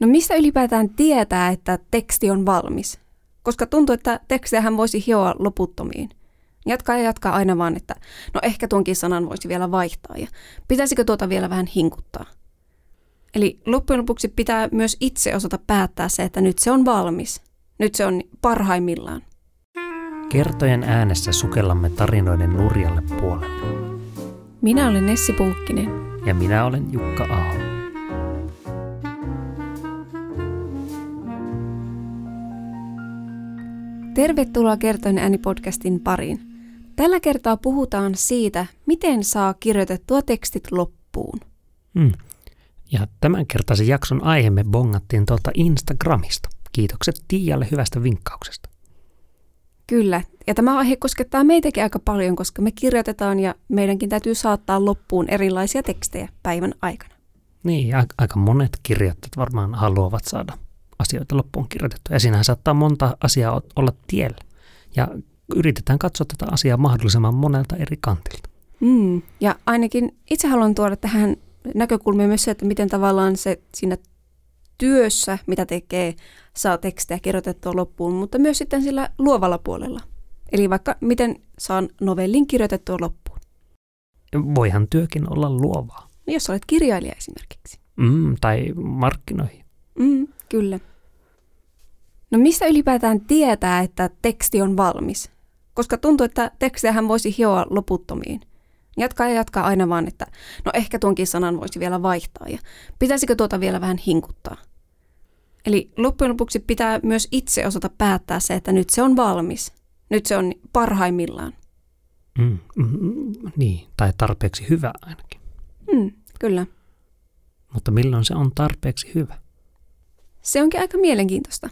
No mistä ylipäätään tietää, että teksti on valmis? Koska tuntuu, että tekstiähän voisi hioa loputtomiin. Jatkaa ja jatkaa aina vaan, että no ehkä tuonkin sanan voisi vielä vaihtaa ja pitäisikö tuota vielä vähän hinkuttaa. Eli loppujen lopuksi pitää myös itse osata päättää se, että nyt se on valmis. Nyt se on parhaimmillaan. Kertojen äänessä sukellamme tarinoiden nurjalle puolelle. Minä olen Nessi Pulkkinen. Ja minä olen Jukka Aho. Tervetuloa Kertojen ääni-podcastin pariin. Tällä kertaa puhutaan siitä, miten saa kirjoitettua tekstit loppuun. Hmm. Ja tämän kertaisen jakson aihe me bongattiin tuolta Instagramista. Kiitokset Tiialle hyvästä vinkkauksesta. Kyllä, ja tämä aihe koskettaa meitäkin aika paljon, koska me kirjoitetaan ja meidänkin täytyy saattaa loppuun erilaisia tekstejä päivän aikana. Niin, aika monet kirjoittajat varmaan haluavat saada asioita loppuun kirjoitettua. Ja siinähän saattaa monta asiaa olla tiellä. Ja yritetään katsoa tätä asiaa mahdollisimman monelta eri kantilta. Mm, ja ainakin itse haluan tuoda tähän näkökulmia myös se, että miten tavallaan se siinä työssä, mitä tekee, saa tekstejä kirjoitettua loppuun, mutta myös sitten sillä luovalla puolella. Eli vaikka miten saan novellin kirjoitettua loppuun. Voihan työkin olla luovaa. Jos olet kirjailija esimerkiksi. Mm, tai markkinoihin. Mm, kyllä. No mistä ylipäätään tietää, että teksti on valmis? Koska tuntuu, että tekstiähän voisi hioa loputtomiin. Jatkaa ja jatkaa aina vaan, että no ehkä tuonkin sanan voisi vielä vaihtaa ja pitäisikö tuota vielä vähän hinkuttaa. Eli loppujen lopuksi pitää myös itse osata päättää se, että nyt se on valmis. Nyt se on parhaimmillaan. Mm, mm, niin, tai tarpeeksi hyvä ainakin. Mm, kyllä. Mutta milloin se on tarpeeksi hyvä? Se onkin aika mielenkiintoista.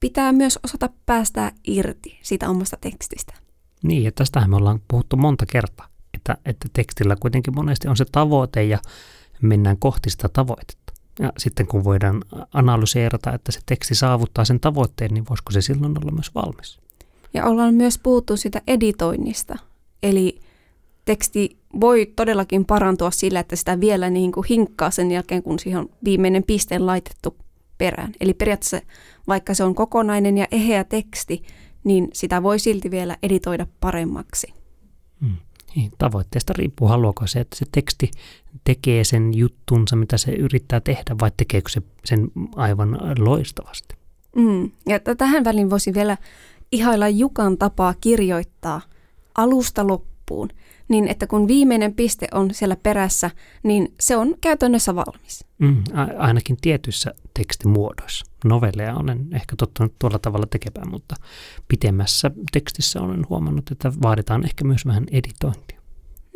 Pitää myös osata päästää irti siitä omasta tekstistä. Niin, ja tästähän me ollaan puhuttu monta kertaa, että, että tekstillä kuitenkin monesti on se tavoite ja mennään kohti sitä tavoitetta. Ja sitten kun voidaan analyseerata, että se teksti saavuttaa sen tavoitteen, niin voisiko se silloin olla myös valmis? Ja ollaan myös puhuttu sitä editoinnista. Eli teksti voi todellakin parantua sillä, että sitä vielä niin kuin hinkkaa sen jälkeen, kun siihen on viimeinen piste laitettu perään. Eli periaatteessa vaikka se on kokonainen ja eheä teksti, niin sitä voi silti vielä editoida paremmaksi. Hmm. Niin, tavoitteesta riippuu, haluaako se, että se teksti tekee sen juttunsa, mitä se yrittää tehdä, vai tekeekö se sen aivan loistavasti. Mm. Ja tähän väliin voisi vielä ihailla Jukan tapaa kirjoittaa alusta loppuun, niin että kun viimeinen piste on siellä perässä, niin se on käytännössä valmis. Mm, ainakin tietyissä tekstimuodoissa. Novelleja olen ehkä tottunut tuolla tavalla tekemään, mutta pitemmässä tekstissä olen huomannut, että vaaditaan ehkä myös vähän editointia.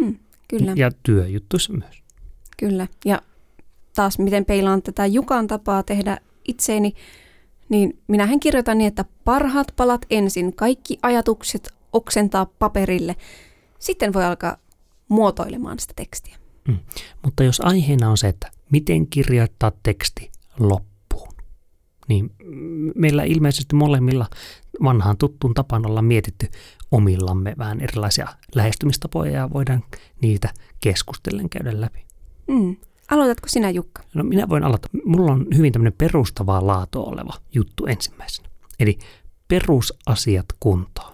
Mm, kyllä. Ja työjuttuissa myös. Kyllä. Ja taas miten peilaan tätä Jukan tapaa tehdä itseeni, niin minähän kirjoitan niin, että parhaat palat ensin, kaikki ajatukset oksentaa paperille. Sitten voi alkaa muotoilemaan sitä tekstiä. Mm. Mutta jos aiheena on se, että miten kirjoittaa teksti loppuun, niin meillä ilmeisesti molemmilla vanhaan tuttuun tapaan olla mietitty omillamme vähän erilaisia lähestymistapoja ja voidaan niitä keskustellen käydä läpi. Mm. Aloitatko sinä Jukka? No minä voin aloittaa. Mulla on hyvin tämmöinen perustavaa laatua oleva juttu ensimmäisenä. Eli perusasiat kuntoon.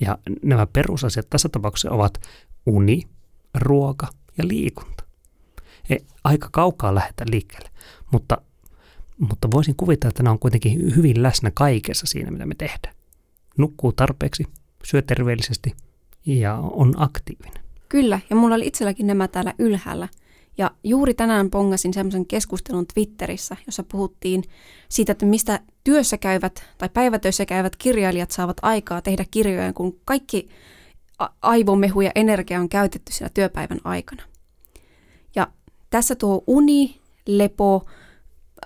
Ja nämä perusasiat tässä tapauksessa ovat uni, ruoka ja liikunta. E, aika kaukaa lähdetään liikkeelle, mutta, mutta voisin kuvitella, että nämä on kuitenkin hyvin läsnä kaikessa siinä, mitä me tehdään. Nukkuu tarpeeksi, syö terveellisesti ja on aktiivinen. Kyllä, ja mulla oli itselläkin nämä täällä ylhäällä – ja juuri tänään pongasin semmoisen keskustelun Twitterissä, jossa puhuttiin siitä, että mistä työssä käyvät tai päivätöissä käyvät kirjailijat saavat aikaa tehdä kirjoja, kun kaikki aivomehu ja energia on käytetty siellä työpäivän aikana. Ja tässä tuo uni, lepo,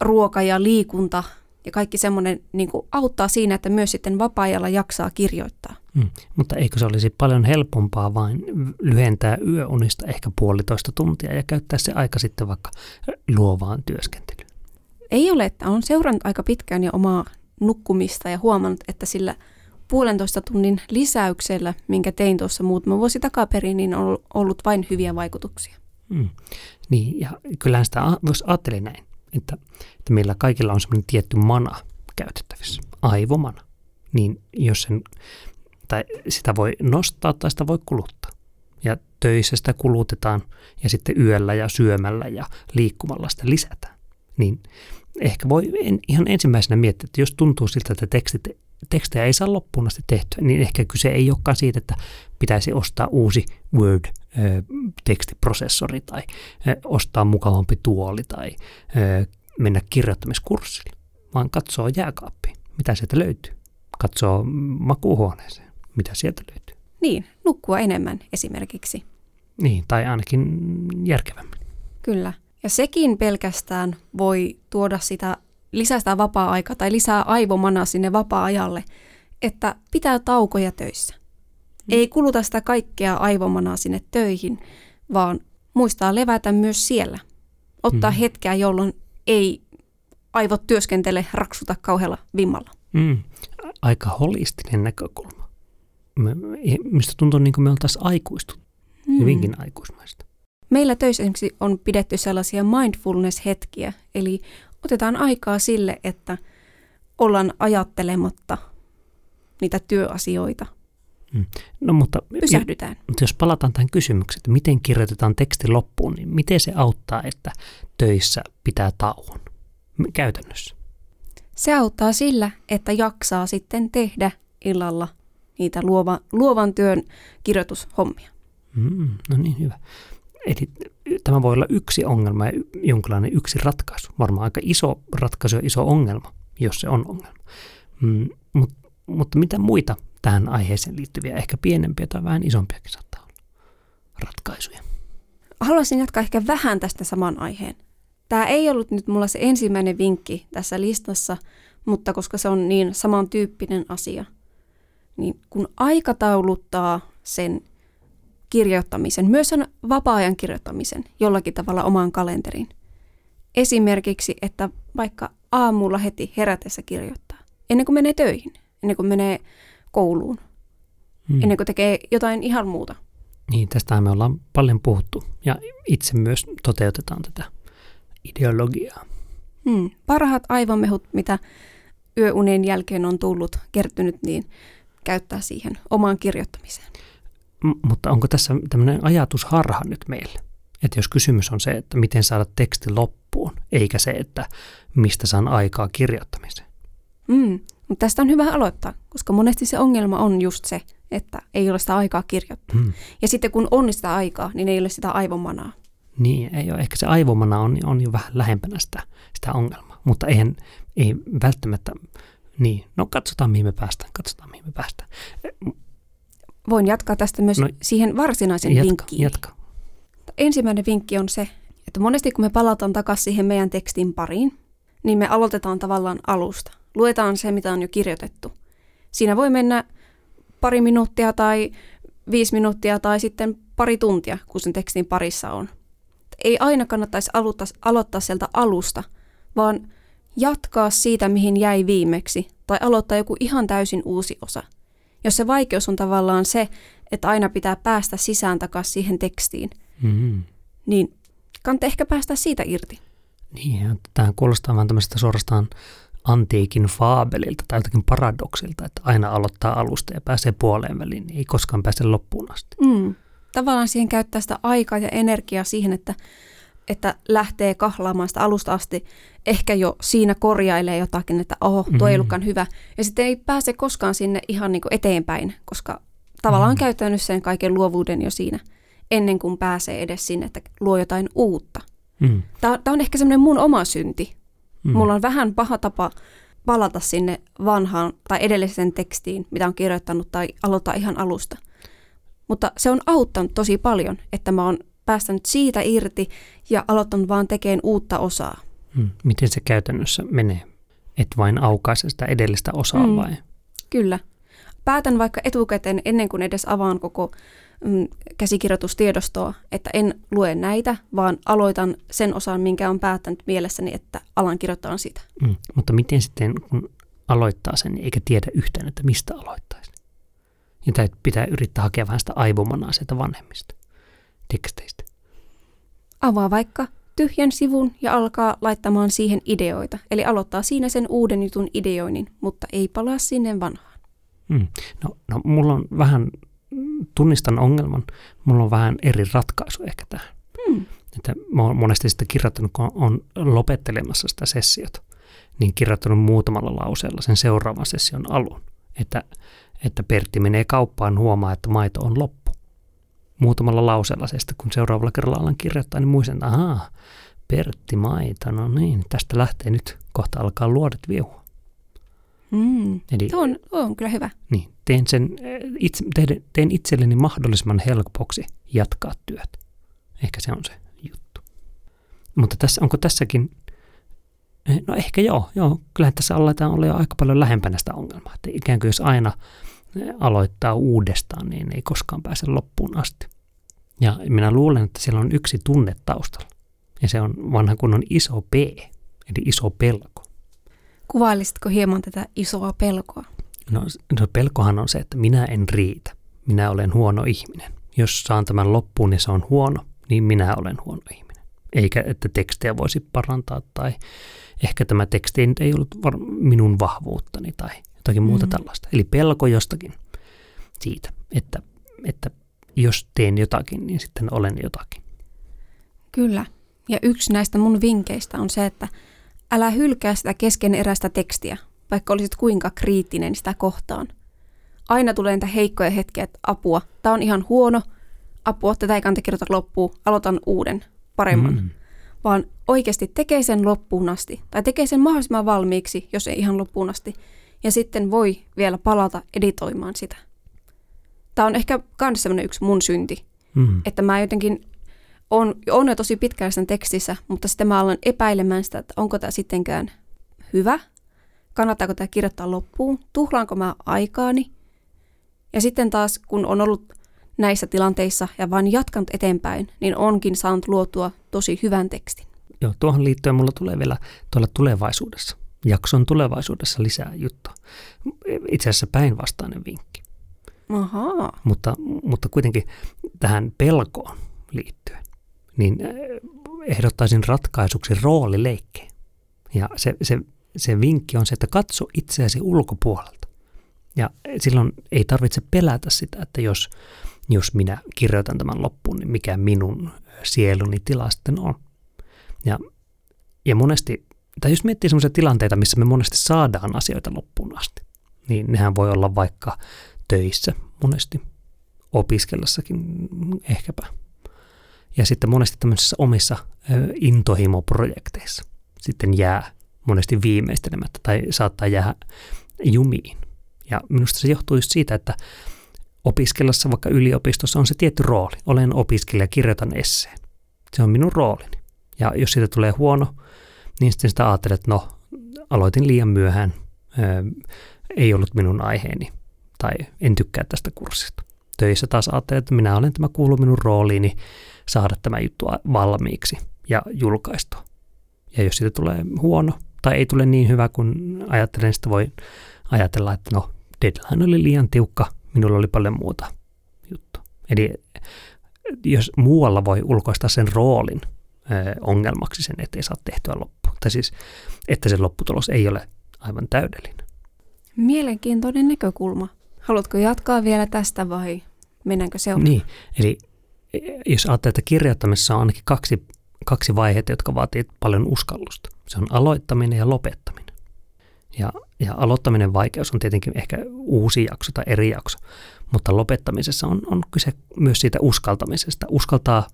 ruoka ja liikunta ja kaikki semmoinen niin auttaa siinä, että myös sitten vapaa-ajalla jaksaa kirjoittaa. Mm, mutta eikö se olisi paljon helpompaa vain lyhentää yöunista ehkä puolitoista tuntia ja käyttää se aika sitten vaikka luovaan työskentelyyn? Ei ole, että on seurannut aika pitkään jo omaa nukkumista ja huomannut, että sillä puolentoista tunnin lisäyksellä, minkä tein tuossa muutama vuosi takaperin, niin on ollut vain hyviä vaikutuksia. Mm. Niin, ja kyllähän sitä voisi ajatella näin, että, että meillä kaikilla on semmoinen tietty mana käytettävissä, aivomana. Niin jos sen, tai sitä voi nostaa tai sitä voi kuluttaa. Ja töissä sitä kulutetaan ja sitten yöllä ja syömällä ja liikkumalla sitä lisätään. Niin ehkä voi en, ihan ensimmäisenä miettiä, että jos tuntuu siltä, että tekstit, tekstejä ei saa loppuun asti tehtyä, niin ehkä kyse ei olekaan siitä, että pitäisi ostaa uusi Word-tekstiprosessori tai ostaa mukavampi tuoli tai mennä kirjoittamiskurssille, vaan katsoo jääkaappiin, mitä sieltä löytyy. Katsoo makuuhuoneeseen, mitä sieltä löytyy. Niin, nukkua enemmän esimerkiksi. Niin, tai ainakin järkevämmin. Kyllä. Ja sekin pelkästään voi tuoda sitä lisää sitä vapaa-aikaa tai lisää aivomanaa sinne vapaa-ajalle, että pitää taukoja töissä. Mm. Ei kuluta sitä kaikkea aivomanaa sinne töihin, vaan muistaa levätä myös siellä. Ottaa mm. hetkeä, jolloin ei aivot työskentele raksuta kauhealla vimmalla. Mm. Aika holistinen näkökulma. Mistä tuntuu niin kuin me oltaisiin aikuistut, mm. hyvinkin aikuismaista. Meillä töissä esimerkiksi on pidetty sellaisia mindfulness-hetkiä, eli otetaan aikaa sille, että ollaan ajattelematta niitä työasioita. Mm. No, mutta, Pysähdytään. Ja, mutta jos palataan tähän kysymykseen, että miten kirjoitetaan teksti loppuun, niin miten se auttaa, että töissä pitää tauon käytännössä? Se auttaa sillä, että jaksaa sitten tehdä illalla niitä luova, luovan työn kirjoitushommia. Mm, no niin, hyvä. Eli tämä voi olla yksi ongelma ja jonkinlainen yksi ratkaisu. Varmaan aika iso ratkaisu ja iso ongelma, jos se on ongelma. Mm, mut, mutta mitä muita tähän aiheeseen liittyviä, ehkä pienempiä tai vähän isompiakin saattaa olla ratkaisuja? Haluaisin jatkaa ehkä vähän tästä saman aiheen. Tämä ei ollut nyt mulla se ensimmäinen vinkki tässä listassa, mutta koska se on niin samantyyppinen asia, niin kun aikatauluttaa sen kirjoittamisen, myös sen vapaa-ajan kirjoittamisen jollakin tavalla omaan kalenteriin. Esimerkiksi, että vaikka aamulla heti herätessä kirjoittaa, ennen kuin menee töihin, ennen kuin menee kouluun, hmm. ennen kuin tekee jotain ihan muuta. Niin, tästä me ollaan paljon puhuttu ja itse myös toteutetaan tätä ideologiaa. Hmm. Parhaat aivomehut, mitä yöunien jälkeen on tullut, kertynyt, niin käyttää siihen omaan kirjoittamiseen. Mutta onko tässä tämmöinen ajatusharha nyt meille? Että jos kysymys on se, että miten saada teksti loppuun, eikä se, että mistä saan aikaa kirjoittamiseen. Mm, mutta tästä on hyvä aloittaa, koska monesti se ongelma on just se, että ei ole sitä aikaa kirjoittaa. Mm. Ja sitten kun on sitä aikaa, niin ei ole sitä aivomanaa. Niin, ei ole. ehkä se aivomana on, on jo vähän lähempänä sitä, sitä ongelmaa, mutta eihän, ei välttämättä, niin, no katsotaan mihin me päästään, katsotaan mihin me päästään voin jatkaa tästä myös no, siihen varsinaisen jatka, vinkkiin. Jatka. Ensimmäinen vinkki on se, että monesti kun me palataan takaisin siihen meidän tekstin pariin, niin me aloitetaan tavallaan alusta. Luetaan se, mitä on jo kirjoitettu. Siinä voi mennä pari minuuttia tai viisi minuuttia tai sitten pari tuntia, kun sen tekstin parissa on. Ei aina kannattaisi aloittaa, aloittaa sieltä alusta, vaan jatkaa siitä, mihin jäi viimeksi, tai aloittaa joku ihan täysin uusi osa – jos se vaikeus on tavallaan se, että aina pitää päästä sisään takaisin siihen tekstiin, mm-hmm. niin kannattaa ehkä päästä siitä irti. Niin, tämä kuulostaa vähän tämmöistä suorastaan antiikin faabelilta tai jotakin paradoksilta, että aina aloittaa alusta ja pääsee puoleen väliin, niin ei koskaan pääse loppuun asti. Mm. Tavallaan siihen käyttää sitä aikaa ja energiaa siihen, että että lähtee kahlaamaan sitä alusta asti, ehkä jo siinä korjailee jotakin, että oho, tuo mm-hmm. ei ollutkaan hyvä. Ja sitten ei pääse koskaan sinne ihan niin kuin eteenpäin, koska tavallaan mm-hmm. on käyttänyt sen kaiken luovuuden jo siinä, ennen kuin pääsee edes sinne, että luo jotain uutta. Mm. Tämä, tämä on ehkä semmoinen mun oma synti. Mm. Mulla on vähän paha tapa palata sinne vanhaan tai edelliseen tekstiin, mitä on kirjoittanut, tai aloittaa ihan alusta. Mutta se on auttanut tosi paljon, että mä oon päästänyt siitä irti ja aloittanut vaan tekemään uutta osaa. Miten se käytännössä menee? Et vain aukaise sitä edellistä osaa hmm. vai? Kyllä. Päätän vaikka etukäteen ennen kuin edes avaan koko mm, käsikirjoitustiedostoa, että en lue näitä, vaan aloitan sen osan, minkä on päättänyt mielessäni, että alan kirjoittaa sitä. Hmm. Mutta miten sitten, kun aloittaa sen, eikä tiedä yhtään, että mistä aloittaisi? Ja pitää yrittää hakea vähän sitä aivomanaa sieltä vanhemmista teksteistä. Avaa vaikka tyhjän sivun ja alkaa laittamaan siihen ideoita. Eli aloittaa siinä sen uuden jutun ideoinnin, mutta ei palaa sinne vanhaan. Mm. No, no, mulla on vähän, tunnistan ongelman, mulla on vähän eri ratkaisu ehkä tähän. Mm. Että mä oon monesti sitä kirjoittanut, kun on lopettelemassa sitä sessiota, niin kirjoittanut muutamalla lauseella sen seuraavan session alun. Että, että Pertti menee kauppaan huomaa, että maito on loppu. Muutamalla lauseella se sitten, kun seuraavalla kerralla alan kirjoittaa, niin muistan, että ahaa, Pertti maito, no niin, tästä lähtee nyt, kohta alkaa luodet viehua. Mm, Eli, tuo on, tuo on kyllä hyvä. Niin, teen, sen, itse, teen, teen itselleni mahdollisimman helpoksi jatkaa työt. Ehkä se on se juttu. Mutta tässä, onko tässäkin, eh, no ehkä joo, joo kyllähän tässä aletaan olla jo aika paljon lähempänä sitä ongelmaa. Että ikään kuin jos aina eh, aloittaa uudestaan, niin ei koskaan pääse loppuun asti. Ja minä luulen, että siellä on yksi tunne taustalla. Ja se on vanha kunnon iso P, eli iso pelko. Kuvailisitko hieman tätä isoa pelkoa? No, no pelkohan on se, että minä en riitä. Minä olen huono ihminen. Jos saan tämän loppuun niin se on huono, niin minä olen huono ihminen. Eikä, että tekstejä voisi parantaa tai ehkä tämä teksti ei ollut minun vahvuuttani tai jotakin muuta mm. tällaista. Eli pelko jostakin siitä, että, että jos teen jotakin, niin sitten olen jotakin. Kyllä. Ja yksi näistä mun vinkkeistä on se, että älä hylkää sitä keskeneräistä tekstiä, vaikka olisit kuinka kriittinen sitä kohtaan. Aina tulee niitä heikkoja hetkiä, että apua, tämä on ihan huono, apua, tätä ei kannata kirjoittaa loppuun, aloitan uuden, paremman. Mm. Vaan oikeasti tekee sen loppuun asti, tai tekee sen mahdollisimman valmiiksi, jos ei ihan loppuun asti, ja sitten voi vielä palata editoimaan sitä. Tämä on ehkä myös sellainen yksi mun synti, mm. että mä jotenkin on, on jo tosi pitkällä sen tekstissä, mutta sitten mä alan epäilemään sitä, että onko tämä sittenkään hyvä, kannattaako tämä kirjoittaa loppuun, tuhlaanko mä aikaani. Ja sitten taas, kun on ollut näissä tilanteissa ja vain jatkanut eteenpäin, niin onkin saanut luotua tosi hyvän tekstin. Joo, tuohon liittyen mulla tulee vielä tuolla tulevaisuudessa, jakson tulevaisuudessa lisää juttua. Itse asiassa päinvastainen vinkki. Ahaa. Mutta, mutta kuitenkin tähän pelkoon liittyen, niin äh, ehdottaisin ratkaisuksi roolileikkeen. Ja se, se, se vinkki on se, että katso itseäsi ulkopuolelta. Ja silloin ei tarvitse pelätä sitä, että jos jos minä kirjoitan tämän loppuun, niin mikä minun sieluni tila sitten on. Ja, ja monesti, tai jos miettii sellaisia tilanteita, missä me monesti saadaan asioita loppuun asti, niin nehän voi olla vaikka töissä monesti, opiskellessakin ehkäpä. Ja sitten monesti tämmöisissä omissa intohimoprojekteissa sitten jää monesti viimeistelemättä tai saattaa jäädä jumiin. Ja minusta se johtuu just siitä, että opiskellessa vaikka yliopistossa on se tietty rooli. Olen opiskelija, kirjoitan esseen. Se on minun roolini. Ja jos siitä tulee huono, niin sitten sitä ajattelet, että no, aloitin liian myöhään, ei ollut minun aiheeni tai en tykkää tästä kurssista. Töissä taas ajattelet, että minä olen tämä kuulu minun rooliini saada tämä juttu valmiiksi ja julkaistua. Ja jos siitä tulee huono tai ei tule niin hyvä kuin ajattelen, sitä voi ajatella, että no deadline oli liian tiukka, minulla oli paljon muuta juttu. Eli jos muualla voi ulkoistaa sen roolin ongelmaksi sen, ettei saa tehtyä loppuun. Tai siis, että se lopputulos ei ole aivan täydellinen. Mielenkiintoinen näkökulma. Haluatko jatkaa vielä tästä vai mennäänkö seuraavaan? Niin, eli e, jos ajattelee, että kirjoittamisessa on ainakin kaksi, kaksi vaihetta, jotka vaatii paljon uskallusta. Se on aloittaminen ja lopettaminen. Ja, ja aloittaminen vaikeus on tietenkin ehkä uusi jakso tai eri jakso, mutta lopettamisessa on, on kyse myös siitä uskaltamisesta. Uskaltaa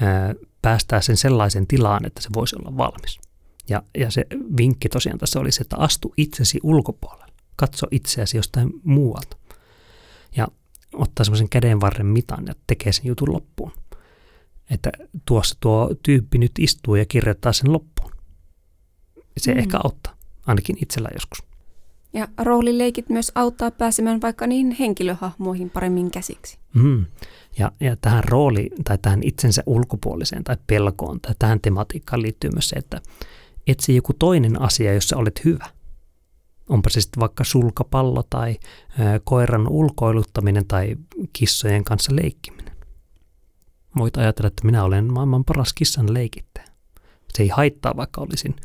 ää, päästää sen sellaisen tilaan, että se voisi olla valmis. Ja, ja se vinkki tosiaan tässä oli se, että astu itsesi ulkopuolelle. Katso itseäsi jostain muualta. Ja ottaa semmoisen kädenvarren mitan ja tekee sen jutun loppuun. Että tuossa tuo tyyppi nyt istuu ja kirjoittaa sen loppuun. Se mm. ehkä auttaa ainakin itsellä joskus. Ja roolileikit myös auttaa pääsemään vaikka niihin henkilöhahmoihin paremmin käsiksi. Mm. Ja, ja tähän rooli tai tähän itsensä ulkopuoliseen tai pelkoon tai tähän tematiikkaan liittyy myös se, että etsi joku toinen asia, jossa olet hyvä. Onpa se sitten vaikka sulkapallo tai koiran ulkoiluttaminen tai kissojen kanssa leikkiminen. Voit ajatella, että minä olen maailman paras kissan leikittäjä. Se ei haittaa, vaikka olisin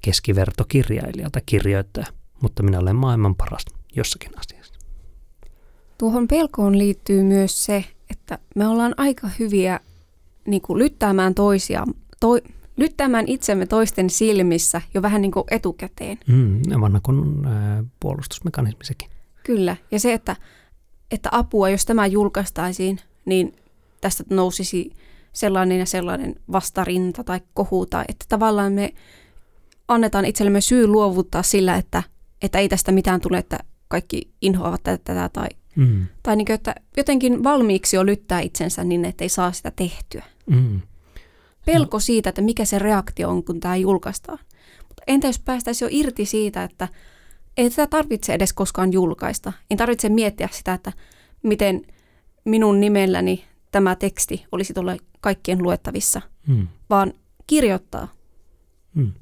keskivertokirjailija tai kirjoittaja, mutta minä olen maailman paras jossakin asiassa. Tuohon pelkoon liittyy myös se, että me ollaan aika hyviä niin kuin lyttäämään toisia, toi, lyttäämään itsemme toisten silmissä jo vähän niin kuin etukäteen. Mm, vanha kun äh, puolustusmekanismi sekin. Kyllä, ja se, että, että apua, jos tämä julkaistaisiin, niin tästä nousisi sellainen ja sellainen vastarinta tai kohu, tai että tavallaan me annetaan itsellemme syy luovuttaa sillä, että, että ei tästä mitään tule, että kaikki inhoavat tätä, tätä tai, mm. tai niin kuin, että jotenkin valmiiksi jo lyttää itsensä niin, että ei saa sitä tehtyä. Mm. Pelko siitä, että mikä se reaktio on, kun tämä julkaistaan. Mutta entä jos päästäisiin jo irti siitä, että ei tätä tarvitse edes koskaan julkaista. En tarvitse miettiä sitä, että miten minun nimelläni tämä teksti olisi tuolla kaikkien luettavissa, mm. vaan kirjoittaa mm.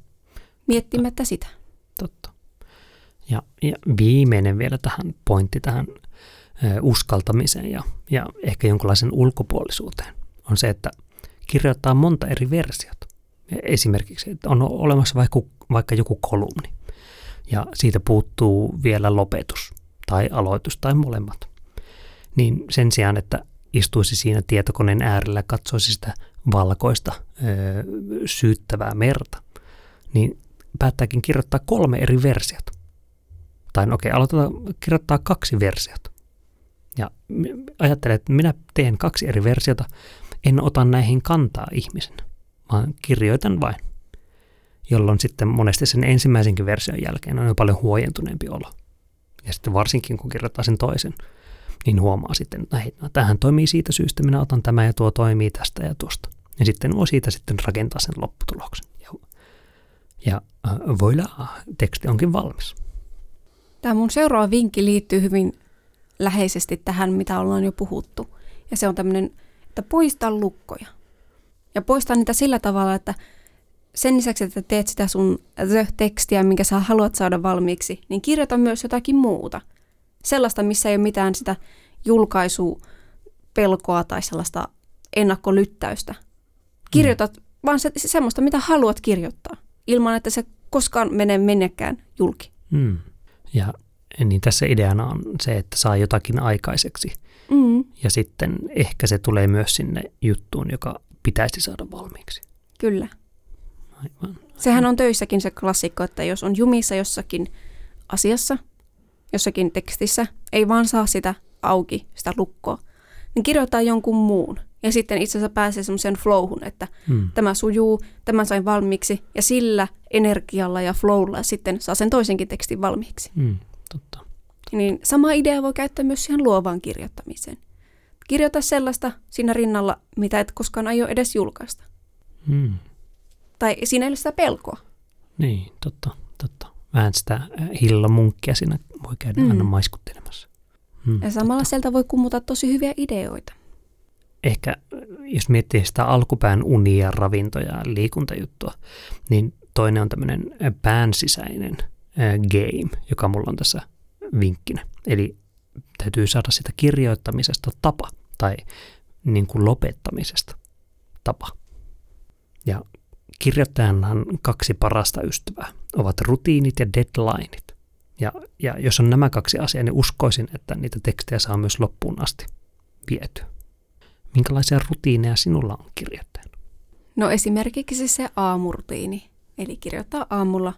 miettimättä sitä. Totta. Ja, ja viimeinen vielä tähän pointti tähän uskaltamiseen ja, ja ehkä jonkinlaisen ulkopuolisuuteen on se, että kirjoittaa monta eri versiota. Esimerkiksi, että on olemassa vaikka, vaikka joku kolumni ja siitä puuttuu vielä lopetus tai aloitus tai molemmat. Niin sen sijaan, että istuisi siinä tietokoneen äärellä, katsoisi sitä valkoista öö, syyttävää merta, niin päättääkin kirjoittaa kolme eri versiota. Tai no okei, okay, aloitetaan kirjoittaa kaksi versiota. Ja ajattelen, että minä teen kaksi eri versiota, en ota näihin kantaa ihmisen, vaan kirjoitan vain. Jolloin sitten monesti sen ensimmäisenkin version jälkeen on jo paljon huojentuneempi olo. Ja sitten varsinkin kun kirjoittaa sen toisen, niin huomaa sitten, että hei, no, tämähän toimii siitä syystä, minä otan tämä ja tuo toimii tästä ja tuosta. Ja sitten voi siitä sitten rakentaa sen lopputuloksen. Ja, ja äh, voila, teksti onkin valmis. Tämä mun seuraava vinkki liittyy hyvin läheisesti tähän, mitä ollaan jo puhuttu. Ja se on tämmöinen, että poista lukkoja. Ja poista niitä sillä tavalla, että sen lisäksi, että teet sitä sun the-tekstiä, minkä sä haluat saada valmiiksi, niin kirjoita myös jotakin muuta – sellaista, missä ei ole mitään sitä julkaisupelkoa tai sellaista ennakkolyttäystä. Kirjoitat mm. vaan se, semmoista, mitä haluat kirjoittaa, ilman että se koskaan menee mennekään julki. Mm. Ja niin tässä ideana on se, että saa jotakin aikaiseksi. Mm. Ja sitten ehkä se tulee myös sinne juttuun, joka pitäisi saada valmiiksi. Kyllä. Aivan. Sehän on töissäkin se klassikko, että jos on jumissa jossakin asiassa – jossakin tekstissä, ei vaan saa sitä auki, sitä lukkoa, niin kirjoittaa jonkun muun. Ja sitten itse asiassa pääsee semmoiseen flowhun, että hmm. tämä sujuu, tämän sain valmiiksi, ja sillä energialla ja flowlla sitten saa sen toisenkin tekstin valmiiksi. Hmm, totta. Niin sama idea voi käyttää myös siihen luovaan kirjoittamiseen. Kirjoita sellaista siinä rinnalla, mitä et koskaan aio edes julkaista. Hmm. Tai siinä ei ole sitä pelkoa. Niin, totta, totta vähän sitä äh, hillamunkkia siinä voi käydä mm. aina maiskuttelemassa. Mm, ja samalla totta. sieltä voi kummuta tosi hyviä ideoita. Ehkä äh, jos miettii sitä alkupään unia, ravintoja ja liikuntajuttua, niin toinen on tämmöinen äh, pään sisäinen game, joka mulla on tässä vinkkinä. Eli täytyy saada sitä kirjoittamisesta tapa tai niin kuin lopettamisesta tapa. Ja kirjoittajanhan kaksi parasta ystävää ovat rutiinit ja deadlineit. Ja, ja jos on nämä kaksi asiaa, niin uskoisin, että niitä tekstejä saa myös loppuun asti viety. Minkälaisia rutiineja sinulla on kirjoittajana? No esimerkiksi se aamurutiini, eli kirjoittaa aamulla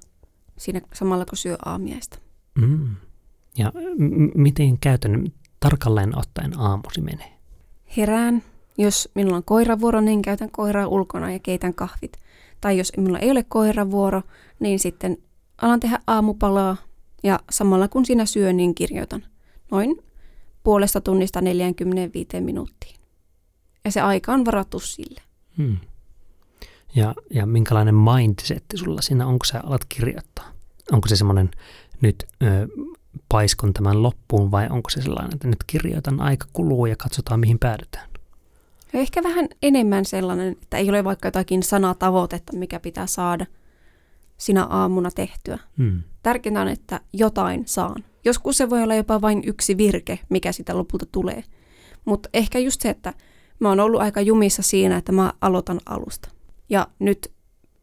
siinä samalla kun syö aamiaista. Mm. Ja m- miten käytännön tarkalleen ottaen aamusi menee? Herään. Jos minulla on koiravuoro, niin käytän koiraa ulkona ja keitän kahvit. Tai jos minulla ei ole koiravuoro, niin sitten alan tehdä aamupalaa ja samalla kun siinä syön, niin kirjoitan noin puolesta tunnista 45 minuuttiin. Ja se aika on varattu sille. Hmm. Ja, ja minkälainen mindset sulla siinä on, kun sä alat kirjoittaa? Onko se semmoinen nyt ö, paiskon tämän loppuun vai onko se sellainen, että nyt kirjoitan, aika kuluu ja katsotaan mihin päädytään? Ehkä vähän enemmän sellainen, että ei ole vaikka jotakin sanatavoitetta, mikä pitää saada sinä aamuna tehtyä. Hmm. Tärkeintä on, että jotain saan. Joskus se voi olla jopa vain yksi virke, mikä sitä lopulta tulee. Mutta ehkä just se, että mä oon ollut aika jumissa siinä, että mä aloitan alusta. Ja nyt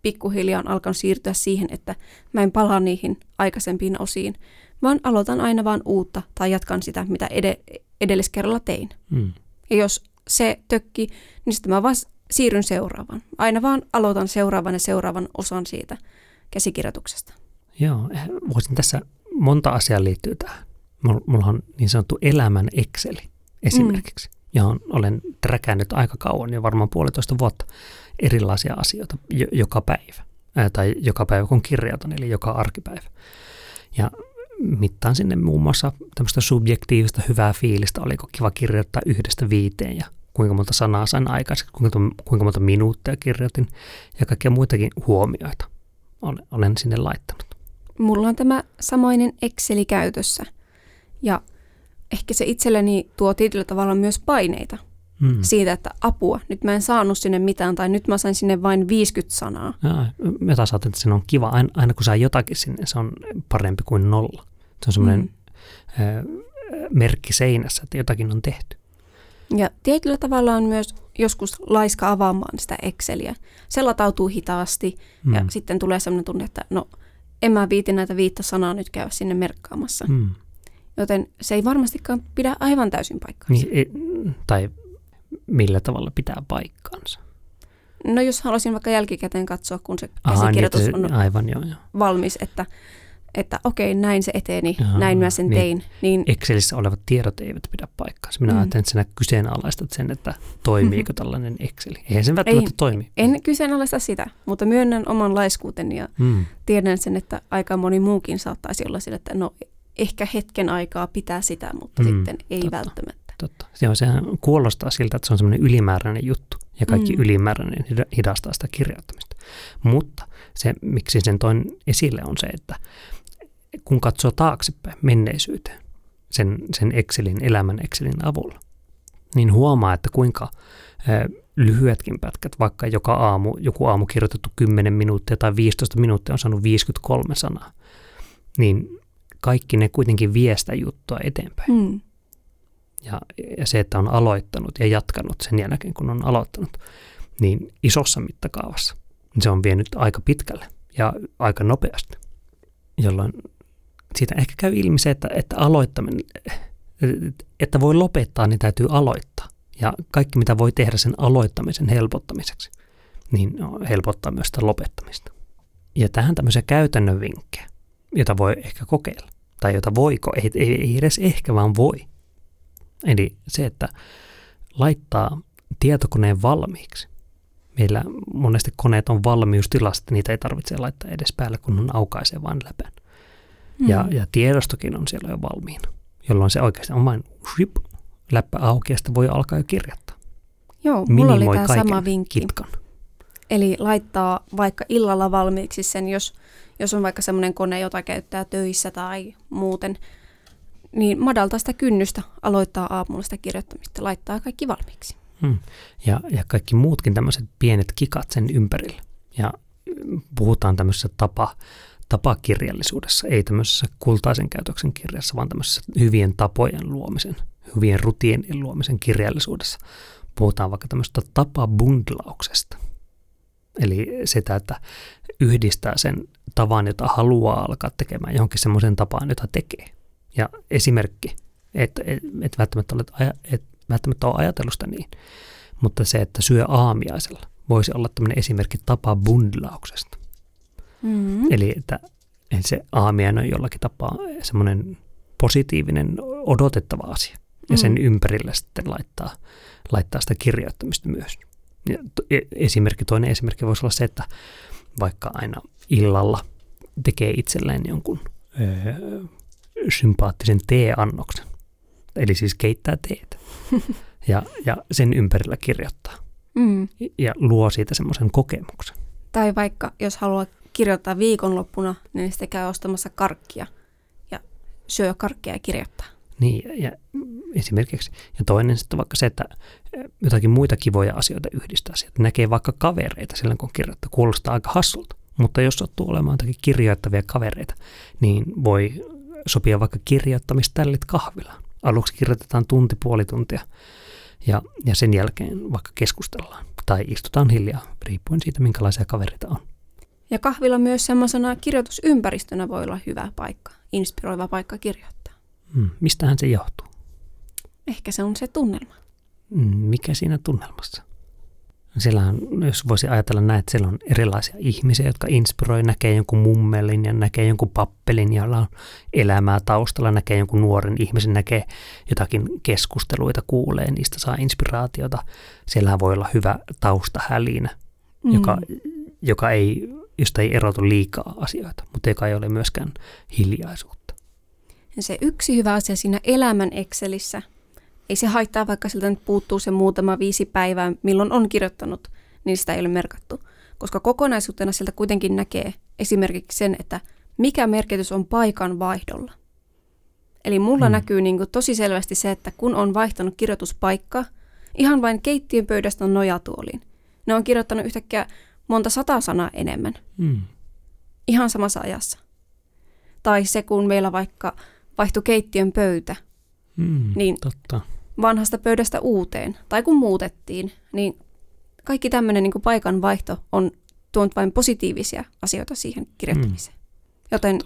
pikkuhiljaa on alkanut siirtyä siihen, että mä en palaa niihin aikaisempiin osiin, vaan aloitan aina vaan uutta tai jatkan sitä, mitä ed- edelliskerralla tein. Mm. Ja jos se tökki, niin sitten mä vaan siirryn seuraavaan. Aina vaan aloitan seuraavan ja seuraavan osan siitä käsikirjoituksesta. Joo, eh, voisin tässä monta asiaa liittyy tähän. Mulla on niin sanottu elämän Exceli esimerkiksi, mm. johon olen träkännyt aika kauan, jo varmaan puolitoista vuotta, erilaisia asioita jo, joka päivä. Tai joka päivä kun kirjoitan, eli joka arkipäivä. Ja mittaan sinne muun muassa tämmöistä subjektiivista hyvää fiilistä, oliko kiva kirjoittaa yhdestä viiteen ja kuinka monta sanaa sain aikaiseksi, kuinka, kuinka monta minuuttia kirjoitin ja kaikkia muitakin huomioita olen, olen sinne laittanut. Mulla on tämä samainen Exceli käytössä ja ehkä se itselleni tuo tietyllä tavalla myös paineita mm. siitä, että apua, nyt mä en saanut sinne mitään tai nyt mä sain sinne vain 50 sanaa. Ja, mä taas että se on kiva, aina, aina kun saa jotakin sinne, se on parempi kuin nolla. Se on semmoinen mm. merkki seinässä, että jotakin on tehty. Ja tietyllä tavalla on myös joskus laiska avaamaan sitä Exceliä. Se latautuu hitaasti mm. ja sitten tulee sellainen tunne, että no en mä viiti näitä viittä sanaa nyt käydä sinne merkkaamassa. Mm. Joten se ei varmastikaan pidä aivan täysin paikkaansa. Niin, tai millä tavalla pitää paikkaansa? No jos haluaisin vaikka jälkikäteen katsoa, kun se käsikirjoitus niin, on aivan, joo, joo. valmis, että että okei, näin se eteni, Jaha, näin mä sen niin tein. Niin Excelissä olevat tiedot eivät pidä paikkaansa. Minä mm. ajattelen, että sinä kyseenalaistat sen, että toimiiko tällainen Excel. Eihän sen välttämättä Ei, toimi. En kyseenalaista sitä, mutta myönnän oman laiskuuteni ja mm. tiedän sen, että aika moni muukin saattaisi olla sillä, että no ehkä hetken aikaa pitää sitä, mutta mm, sitten ei totta, välttämättä. Totta. Se on, sehän kuulostaa siltä, että se on semmoinen ylimääräinen juttu ja kaikki mm. ylimääräinen hidastaa sitä kirjoittamista. Mutta se, miksi sen toin esille on se, että kun katsoo taaksepäin menneisyyteen sen, sen Excelin, elämän Excelin avulla, niin huomaa, että kuinka lyhyetkin pätkät, vaikka joka aamu, joku aamu kirjoitettu 10 minuuttia tai 15 minuuttia on saanut 53 sanaa, niin kaikki ne kuitenkin vie sitä juttua eteenpäin. Mm. Ja, ja se, että on aloittanut ja jatkanut sen jälkeen, kun on aloittanut, niin isossa mittakaavassa se on vienyt aika pitkälle ja aika nopeasti, jolloin siitä ehkä käy ilmi se, että, että aloittaminen, että voi lopettaa, niin täytyy aloittaa. Ja kaikki, mitä voi tehdä sen aloittamisen helpottamiseksi, niin helpottaa myös sitä lopettamista. Ja tähän tämmöisiä käytännön vinkkejä, jota voi ehkä kokeilla. Tai jota voiko, ei, ei, ei edes ehkä, vaan voi. Eli se, että laittaa tietokoneen valmiiksi. Meillä monesti koneet on valmiustilasta, niitä ei tarvitse laittaa edes päälle, kun on aukaisee vain läpän. Ja, mm. ja tiedostokin on siellä jo valmiina, jolloin se oikeasti on vain ship, läppä auki ja sitten voi alkaa jo kirjoittaa. Joo, mulla oli tämä sama vinkki. Kitkan. Eli laittaa vaikka illalla valmiiksi sen, jos, jos on vaikka semmoinen kone, jota käyttää töissä tai muuten, niin madaltaa sitä kynnystä aloittaa aamulla sitä kirjoittamista, laittaa kaikki valmiiksi. Hmm. Ja, ja kaikki muutkin tämmöiset pienet kikat sen ympärille. Ja puhutaan tämmöisessä tapa, tapakirjallisuudessa, ei tämmöisessä kultaisen käytöksen kirjassa, vaan tämmöisessä hyvien tapojen luomisen, hyvien rutiinien luomisen kirjallisuudessa. Puhutaan vaikka tämmöistä tapabundlauksesta. Eli sitä, että yhdistää sen tavan, jota haluaa alkaa tekemään johonkin semmoisen tapaan, jota tekee. Ja esimerkki, että et, et välttämättä, olet, et välttämättä ole ajatellut sitä niin, mutta se, että syö aamiaisella, voisi olla tämmöinen esimerkki tapa bundlauksesta. Mm-hmm. Eli että se aamiainen on jollakin tapaa semmoinen positiivinen, odotettava asia. Ja sen mm. ympärillä sitten laittaa, laittaa sitä kirjoittamista myös. Ja e, esimerkki, toinen esimerkki voisi olla se, että vaikka aina illalla tekee itselleen jonkun öö, sympaattisen teeannoksen. Eli siis keittää teetä. ja, ja sen ympärillä kirjoittaa. Mm. Ja luo siitä semmoisen kokemuksen. Tai vaikka jos haluaa kirjoittaa viikonloppuna, niin sitten käy ostamassa karkkia ja syö karkkia ja kirjoittaa. Niin, ja, ja esimerkiksi. Ja toinen sitten vaikka se, että jotakin muita kivoja asioita yhdistää. Että näkee vaikka kavereita silloin, kun kirjoittaa. Kuulostaa aika hassulta. Mutta jos sattuu olemaan jotakin kirjoittavia kavereita, niin voi sopia vaikka kirjoittamiställit kahvilaan. Aluksi kirjoitetaan tunti, puoli tuntia ja, ja sen jälkeen vaikka keskustellaan tai istutaan hiljaa, riippuen siitä, minkälaisia kavereita on Ja kahvila myös semmoisena kirjoitusympäristönä voi olla hyvä paikka, inspiroiva paikka kirjoittaa. Mm. Mistähän se johtuu? Ehkä se on se tunnelma. Mm, mikä siinä tunnelmassa? Siellä on, jos voisi ajatella näin, että siellä on erilaisia ihmisiä, jotka inspiroi, näkee jonkun mummelin ja näkee jonkun pappelin, jolla on elämää taustalla, näkee jonkun nuoren ihmisen, näkee jotakin keskusteluita, kuulee, niistä saa inspiraatiota. Siellä voi olla hyvä taustahälinä, mm. joka, joka ei, josta ei erotu liikaa asioita, mutta joka ei ole myöskään hiljaisuutta. Ja se yksi hyvä asia siinä elämän Excelissä ei se haittaa, vaikka siltä nyt puuttuu se muutama viisi päivää, milloin on kirjoittanut, niin sitä ei ole merkattu. Koska kokonaisuutena sieltä kuitenkin näkee esimerkiksi sen, että mikä merkitys on paikan vaihdolla. Eli mulla hmm. näkyy niin kuin tosi selvästi se, että kun on vaihtanut kirjoituspaikkaa, ihan vain keittiön pöydästä nojatuoliin. Ne on kirjoittanut yhtäkkiä monta sata sanaa enemmän. Hmm. Ihan samassa ajassa. Tai se, kun meillä vaikka vaihtui keittiön pöytä, hmm, niin totta vanhasta pöydästä uuteen, tai kun muutettiin, niin kaikki tämmöinen niin paikan vaihto on tuonut vain positiivisia asioita siihen kirjoittamiseen. Mm. Joten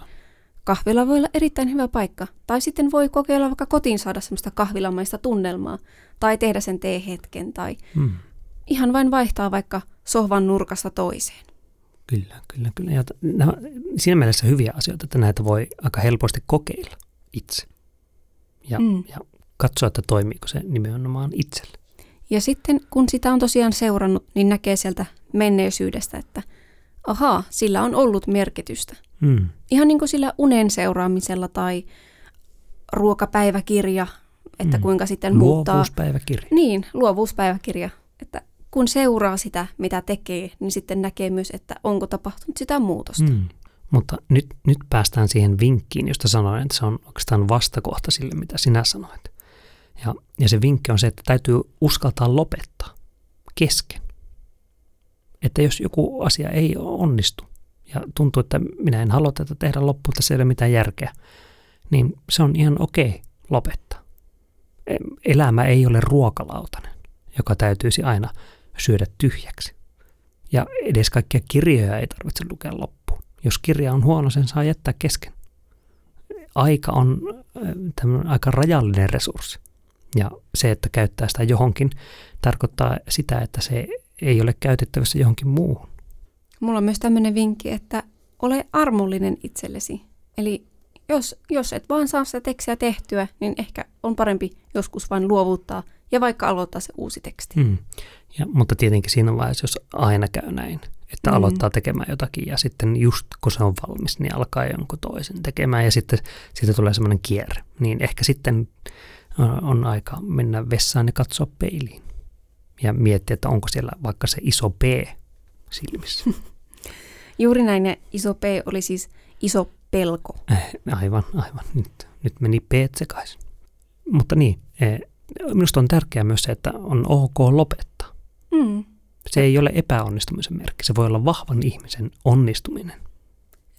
kahvila voi olla erittäin hyvä paikka. Tai sitten voi kokeilla vaikka kotiin saada semmoista kahvilamaista tunnelmaa, tai tehdä sen teehetken, tai mm. ihan vain vaihtaa vaikka sohvan nurkasta toiseen. Kyllä, kyllä, kyllä. Ja nämä, siinä mielessä hyviä asioita, että näitä voi aika helposti kokeilla itse. Ja, mm. ja katsoa, että toimiiko se nimenomaan itselle. Ja sitten kun sitä on tosiaan seurannut, niin näkee sieltä menneisyydestä, että ahaa, sillä on ollut merkitystä. Hmm. Ihan niin kuin sillä unen seuraamisella tai ruokapäiväkirja, että hmm. kuinka sitten muuttaa. Luovuuspäiväkirja. Niin, luovuuspäiväkirja. Että kun seuraa sitä, mitä tekee, niin sitten näkee myös, että onko tapahtunut sitä muutosta. Hmm. Mutta nyt, nyt päästään siihen vinkkiin, josta sanoin, että se on oikeastaan vastakohta sille, mitä sinä sanoit. Ja, ja se vinkki on se, että täytyy uskaltaa lopettaa kesken. Että jos joku asia ei onnistu ja tuntuu, että minä en halua tätä tehdä loppuun, se ei ole mitään järkeä, niin se on ihan okei lopettaa. Elämä ei ole ruokalautainen, joka täytyisi aina syödä tyhjäksi. Ja edes kaikkia kirjoja ei tarvitse lukea loppuun. Jos kirja on huono, sen saa jättää kesken. Aika on aika rajallinen resurssi. Ja se, että käyttää sitä johonkin, tarkoittaa sitä, että se ei ole käytettävissä johonkin muuhun. Mulla on myös tämmöinen vinkki, että ole armollinen itsellesi. Eli jos, jos et vaan saa sitä tekstiä tehtyä, niin ehkä on parempi joskus vain luovuttaa ja vaikka aloittaa se uusi teksti. Mm. Ja, mutta tietenkin siinä vaiheessa, jos aina käy näin, että mm. aloittaa tekemään jotakin ja sitten just kun se on valmis, niin alkaa jonkun toisen tekemään ja sitten siitä tulee semmoinen kierre, niin ehkä sitten on aika mennä vessaan ja katsoa peiliin ja miettiä, että onko siellä vaikka se iso P silmissä. Juuri näin, ja iso P oli siis iso pelko. Eh, aivan, aivan. Nyt, nyt meni P sekaisin. Mutta niin, eh, minusta on tärkeää myös se, että on ok lopettaa. Mm. Se ei ole epäonnistumisen merkki, se voi olla vahvan ihmisen onnistuminen.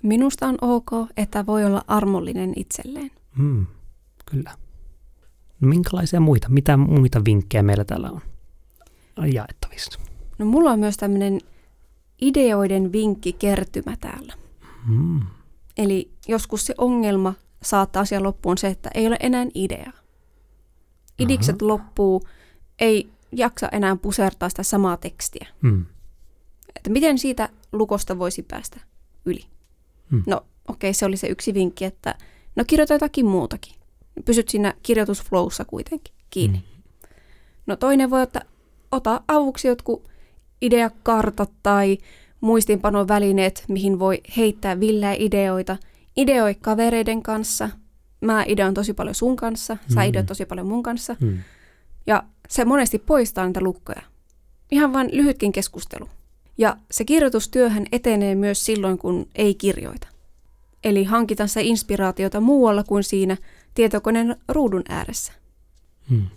Minusta on ok, että voi olla armollinen itselleen. Mm, kyllä. Minkälaisia muita, mitä muita vinkkejä meillä täällä on jaettavissa? No mulla on myös tämmöinen ideoiden vinkki kertymä täällä. Hmm. Eli joskus se ongelma saattaa asian loppuun se, että ei ole enää idea. Idikset Aha. loppuu, ei jaksa enää pusertaa sitä samaa tekstiä. Hmm. Että miten siitä lukosta voisi päästä yli? Hmm. No okei, okay, se oli se yksi vinkki, että no kirjoita jotakin muutakin pysyt siinä kirjoitusflowssa kuitenkin kiinni. Mm. No toinen voi, että ota avuksi jotkut ideakartat tai muistinpanovälineet, mihin voi heittää villejä ideoita. Ideoi kavereiden kanssa. Mä ideoin tosi paljon sun kanssa, sä mm. ideoit tosi paljon mun kanssa. Mm. Ja se monesti poistaa niitä lukkoja. Ihan vain lyhytkin keskustelu. Ja se kirjoitustyöhän etenee myös silloin, kun ei kirjoita. Eli hankita se inspiraatiota muualla kuin siinä tietokoneen ruudun ääressä. Hmm.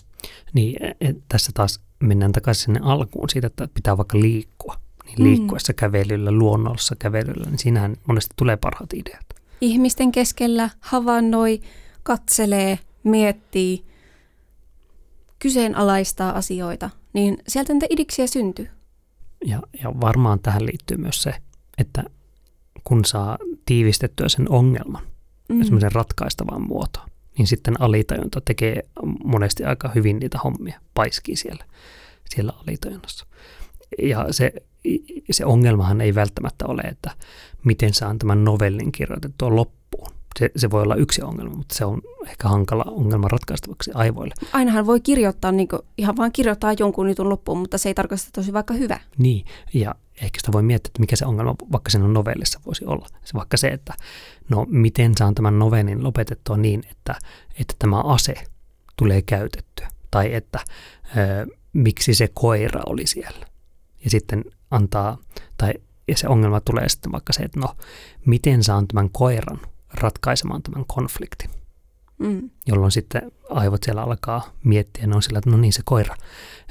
Niin, e, e, tässä taas mennään takaisin sinne alkuun siitä, että pitää vaikka liikkua. Niin hmm. liikkuessa mm. kävelyllä, luonnollisessa kävelyllä, niin siinähän monesti tulee parhaat ideat. Ihmisten keskellä havainnoi, katselee, miettii, kyseenalaistaa asioita, niin sieltä niitä idiksiä syntyy. Ja, ja varmaan tähän liittyy myös se, että kun saa tiivistettyä sen ongelman Mm. semmoisen ratkaistavaan muotoon, niin sitten alitajunta tekee monesti aika hyvin niitä hommia, paiskii siellä, siellä alitajunnassa. Ja se, se ongelmahan ei välttämättä ole, että miten saan tämän novellin kirjoitettua loppuun. Se, se voi olla yksi ongelma, mutta se on ehkä hankala ongelma ratkaistavaksi aivoille. Ainahan voi kirjoittaa, niin kuin, ihan vaan kirjoittaa jonkun jutun loppuun, mutta se ei tarkoita, että olisi vaikka hyvä. Niin, ja ehkä sitä voi miettiä, että mikä se ongelma vaikka siinä novellissa voisi olla. Se vaikka se, että no miten saan tämän novellin lopetettua niin, että, että tämä ase tulee käytettyä. Tai että ö, miksi se koira oli siellä. Ja sitten antaa, tai ja se ongelma tulee sitten vaikka se, että no miten saan tämän koiran ratkaisemaan tämän konfliktin. Mm. Jolloin sitten aivot siellä alkaa miettiä, ne on sillä, että no niin se koira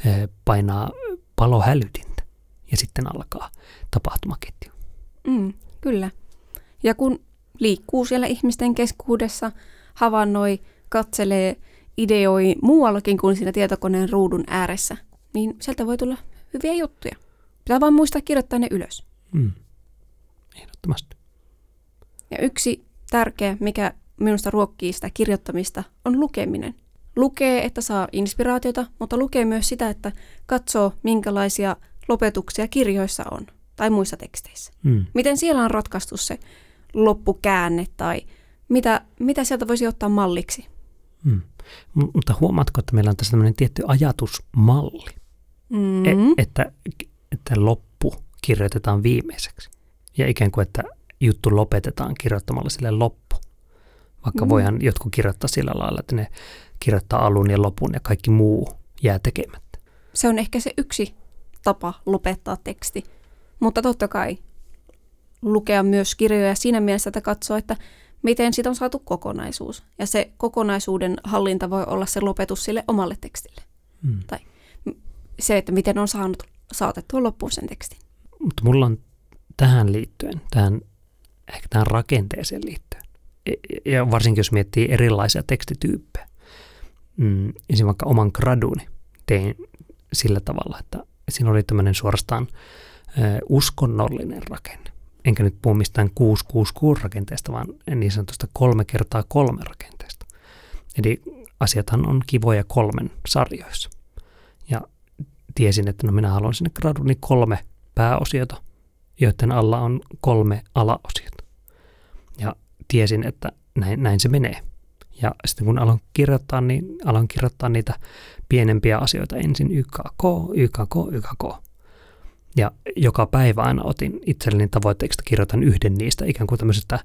ö, painaa palohälytintä. Ja sitten alkaa tapahtumaketju. Mm, kyllä. Ja kun liikkuu siellä ihmisten keskuudessa, havainnoi, katselee, ideoi muuallakin kuin siinä tietokoneen ruudun ääressä, niin sieltä voi tulla hyviä juttuja. Pitää vaan muistaa kirjoittaa ne ylös. Mm. Ehdottomasti. Ja yksi tärkeä, mikä minusta ruokkii sitä kirjoittamista, on lukeminen. Lukee, että saa inspiraatiota, mutta lukee myös sitä, että katsoo, minkälaisia lopetuksia kirjoissa on tai muissa teksteissä. Mm. Miten siellä on ratkaistu se loppukäänne tai mitä, mitä sieltä voisi ottaa malliksi? Mm. Mutta huomaatko, että meillä on tässä tämmöinen tietty ajatusmalli, Mm. e- että, että loppu kirjoitetaan viimeiseksi. Ja ikään kuin, että juttu lopetetaan kirjoittamalla sille loppu. Vaikka Mm. voihan jotkut kirjoittaa sillä lailla, että ne kirjoittaa alun ja lopun ja kaikki muu jää tekemättä. Se on ehkä se yksi tapa lopettaa teksti. Mutta totta kai lukea myös kirjoja siinä mielessä, että katsoo, että miten siitä on saatu kokonaisuus. Ja se kokonaisuuden hallinta voi olla se lopetus sille omalle tekstille. Mm. Se, että miten on saanut saatettua loppuun sen tekstin. Mutta mulla on tähän liittyen, tähän, ehkä tähän rakenteeseen liittyen, ja varsinkin jos miettii erilaisia tekstityyppejä, mm, esimerkiksi vaikka oman graduni tein sillä tavalla, että siinä oli tämmöinen suorastaan uskonnollinen rakenne. Enkä nyt puhu mistään 666 rakenteesta, vaan niin sanotusta kolme kertaa kolme rakenteesta. Eli asiathan on kivoja kolmen sarjoissa. Ja tiesin, että no minä haluan sinne graduni kolme pääosiota, joiden alla on kolme alaosiota. Ja tiesin, että näin, näin se menee. Ja sitten kun aloin kirjoittaa, niin aloin kirjoittaa niitä pienempiä asioita ensin YKK, YKK, YKK. Ja joka päivä aina otin itselleni tavoitteeksi, että kirjoitan yhden niistä ikään kuin tämmöisestä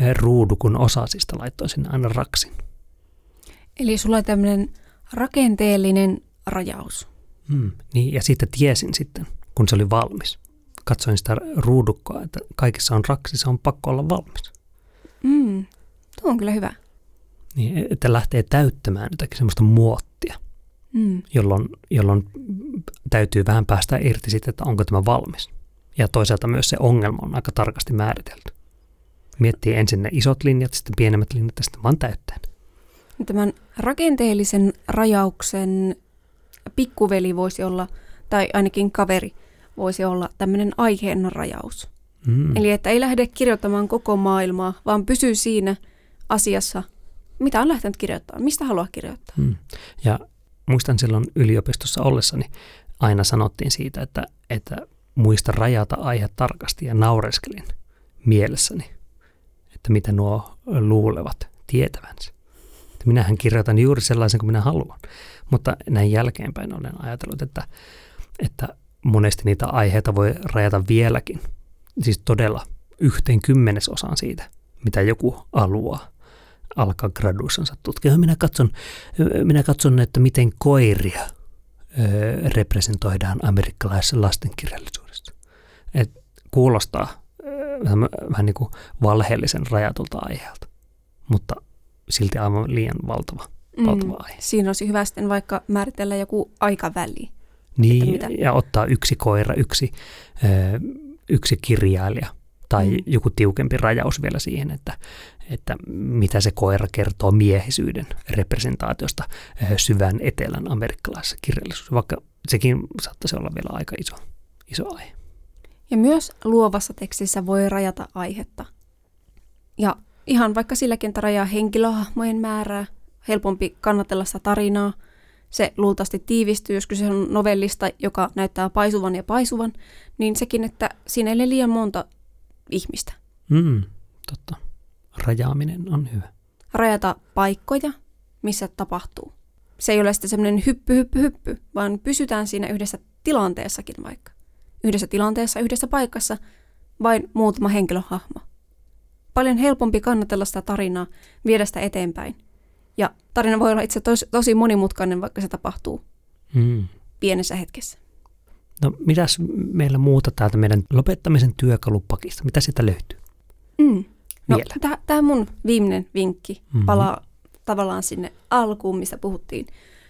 eh, ruudukun osasista, laittoin sinne aina raksin. Eli sulla on tämmöinen rakenteellinen rajaus. Mm, niin, ja siitä tiesin sitten, kun se oli valmis. Katsoin sitä ruudukkoa, että kaikissa on raksi, se on pakko olla valmis. Mm. Tuo on kyllä hyvä. Niin, että lähtee täyttämään jotakin semmoista muottia, Mm. jolloin, jolloin täytyy vähän päästä irti siitä, että onko tämä valmis. Ja toisaalta myös se ongelma on aika tarkasti määritelty. Miettii ensin ne isot linjat, sitten pienemmät linjat ja sitten vaan täyttää ne. Tämän rakenteellisen rajauksen pikkuveli voisi olla, tai ainakin kaveri voisi olla tämmöinen aiheen rajaus. Mm. Eli että ei lähde kirjoittamaan koko maailmaa, vaan pysyy siinä asiassa, mitä on lähtenyt kirjoittamaan, mistä haluaa kirjoittaa. Mm. Ja muistan silloin yliopistossa ollessani aina sanottiin siitä, että, että muista rajata aihe tarkasti ja naureskelin mielessäni, että mitä nuo luulevat tietävänsä. Että minähän kirjoitan juuri sellaisen kuin minä haluan, mutta näin jälkeenpäin olen ajatellut, että, että monesti niitä aiheita voi rajata vieläkin, siis todella yhteen kymmenesosaan siitä, mitä joku haluaa alkaa graduissansa tutkia. Minä katson, minä katson, että miten koiria ö, representoidaan amerikkalaisessa lastenkirjallisuudessa. Et kuulostaa vähän, niin kuin valheellisen rajatulta aiheelta, mutta silti aivan liian valtava, valtava aihe. Mm. Siinä olisi hyvä sitten vaikka määritellä joku aikaväli. Niin, ja ottaa yksi koira, yksi, ö, yksi kirjailija tai Mm. joku tiukempi rajaus vielä siihen, että, että mitä se koira kertoo miehisyyden representaatiosta ö, syvän etelän amerikkalaisessa kirjallisuudessa, vaikka sekin saattaisi olla vielä aika iso, iso aihe. Ja myös luovassa tekstissä voi rajata aihetta. Ja ihan vaikka silläkin, että rajaa henkilöhahmojen määrää, helpompi kannatella sitä tarinaa. Se luultavasti tiivistyy, jos kyse on novellista, joka näyttää paisuvan ja paisuvan, niin sekin, että siinä ei ole liian monta ihmistä. Mm, totta. Rajaaminen on hyvä. Rajata paikkoja, missä tapahtuu. Se ei ole sitten semmoinen hyppy, hyppy, hyppy, vaan pysytään siinä yhdessä tilanteessakin vaikka. Yhdessä tilanteessa, yhdessä paikassa, vain muutama henkilöhahmo. Paljon helpompi kannatella sitä tarinaa, viedä sitä eteenpäin. Ja tarina voi olla itse tosi, tosi monimutkainen, vaikka se tapahtuu Mm. pienessä hetkessä. No mitäs meillä muuta täältä meidän lopettamisen työkalupakista? Mitä sieltä löytyy? Mm. No, tämä mun viimeinen vinkki Mhm. palaa tavallaan sinne alkuun, mistä puhuttiin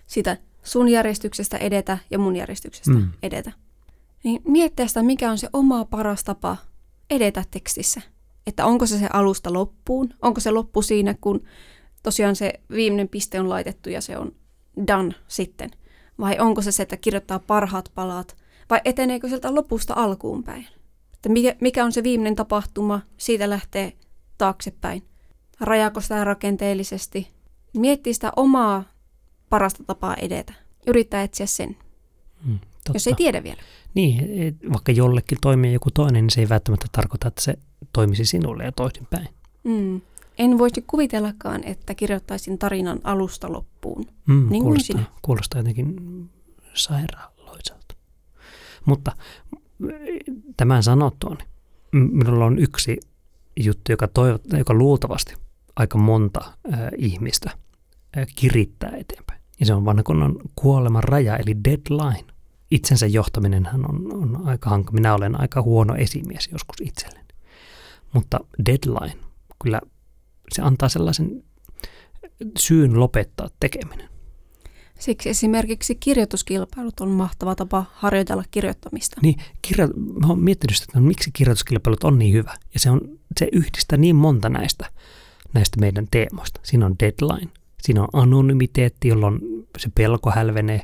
sitä sun järjestyksestä edetä ja mun järjestyksestä Mm. edetä. Niin miettiä sitä, mikä on se oma paras tapa edetä tekstissä. Että onko se se alusta loppuun, onko se loppu siinä, kun tosiaan se viimeinen piste on laitettu ja se on done sitten. Vai onko se se, että kirjoittaa parhaat palat, vai eteneekö sieltä lopusta alkuun päin. Että mikä, mikä on se viimeinen tapahtuma, siitä lähtee taaksepäin. Rajaako sitä rakenteellisesti. Miettii sitä omaa parasta tapaa edetä. Yrittää etsiä sen, Mm, totta. jos ei tiedä vielä. Niin, vaikka jollekin toimii joku toinen, niin se ei välttämättä tarkoita, että se toimisi sinulle ja toisinpäin. Mm. En voisi kuvitellakaan, että kirjoittaisin tarinan alusta loppuun. Mm, Niin kuin kuulostaa, sinä. kuulostaa jotenkin sairaaloiselta. Mutta mm, tämän sanottuun, niin minulla on yksi juttu, joka, toivot, joka luultavasti aika monta äh, ihmistä äh, kirittää eteenpäin. Ja se on vanha kunnon kuoleman raja, eli deadline. Itsensä johtaminenhan on, on aika hankala. Minä olen aika huono esimies joskus itselleni. Mutta deadline, kyllä se antaa sellaisen syyn lopettaa tekeminen. Siksi esimerkiksi kirjoituskilpailut on mahtava tapa harjoitella kirjoittamista. Niin, kirja, mä oon miettinyt sitä, että miksi kirjoituskilpailut on niin hyvä. Ja se, on, se yhdistää niin monta näistä, näistä meidän teemoista. Siinä on deadline, siinä on anonymiteetti, jolloin se pelko hälvenee.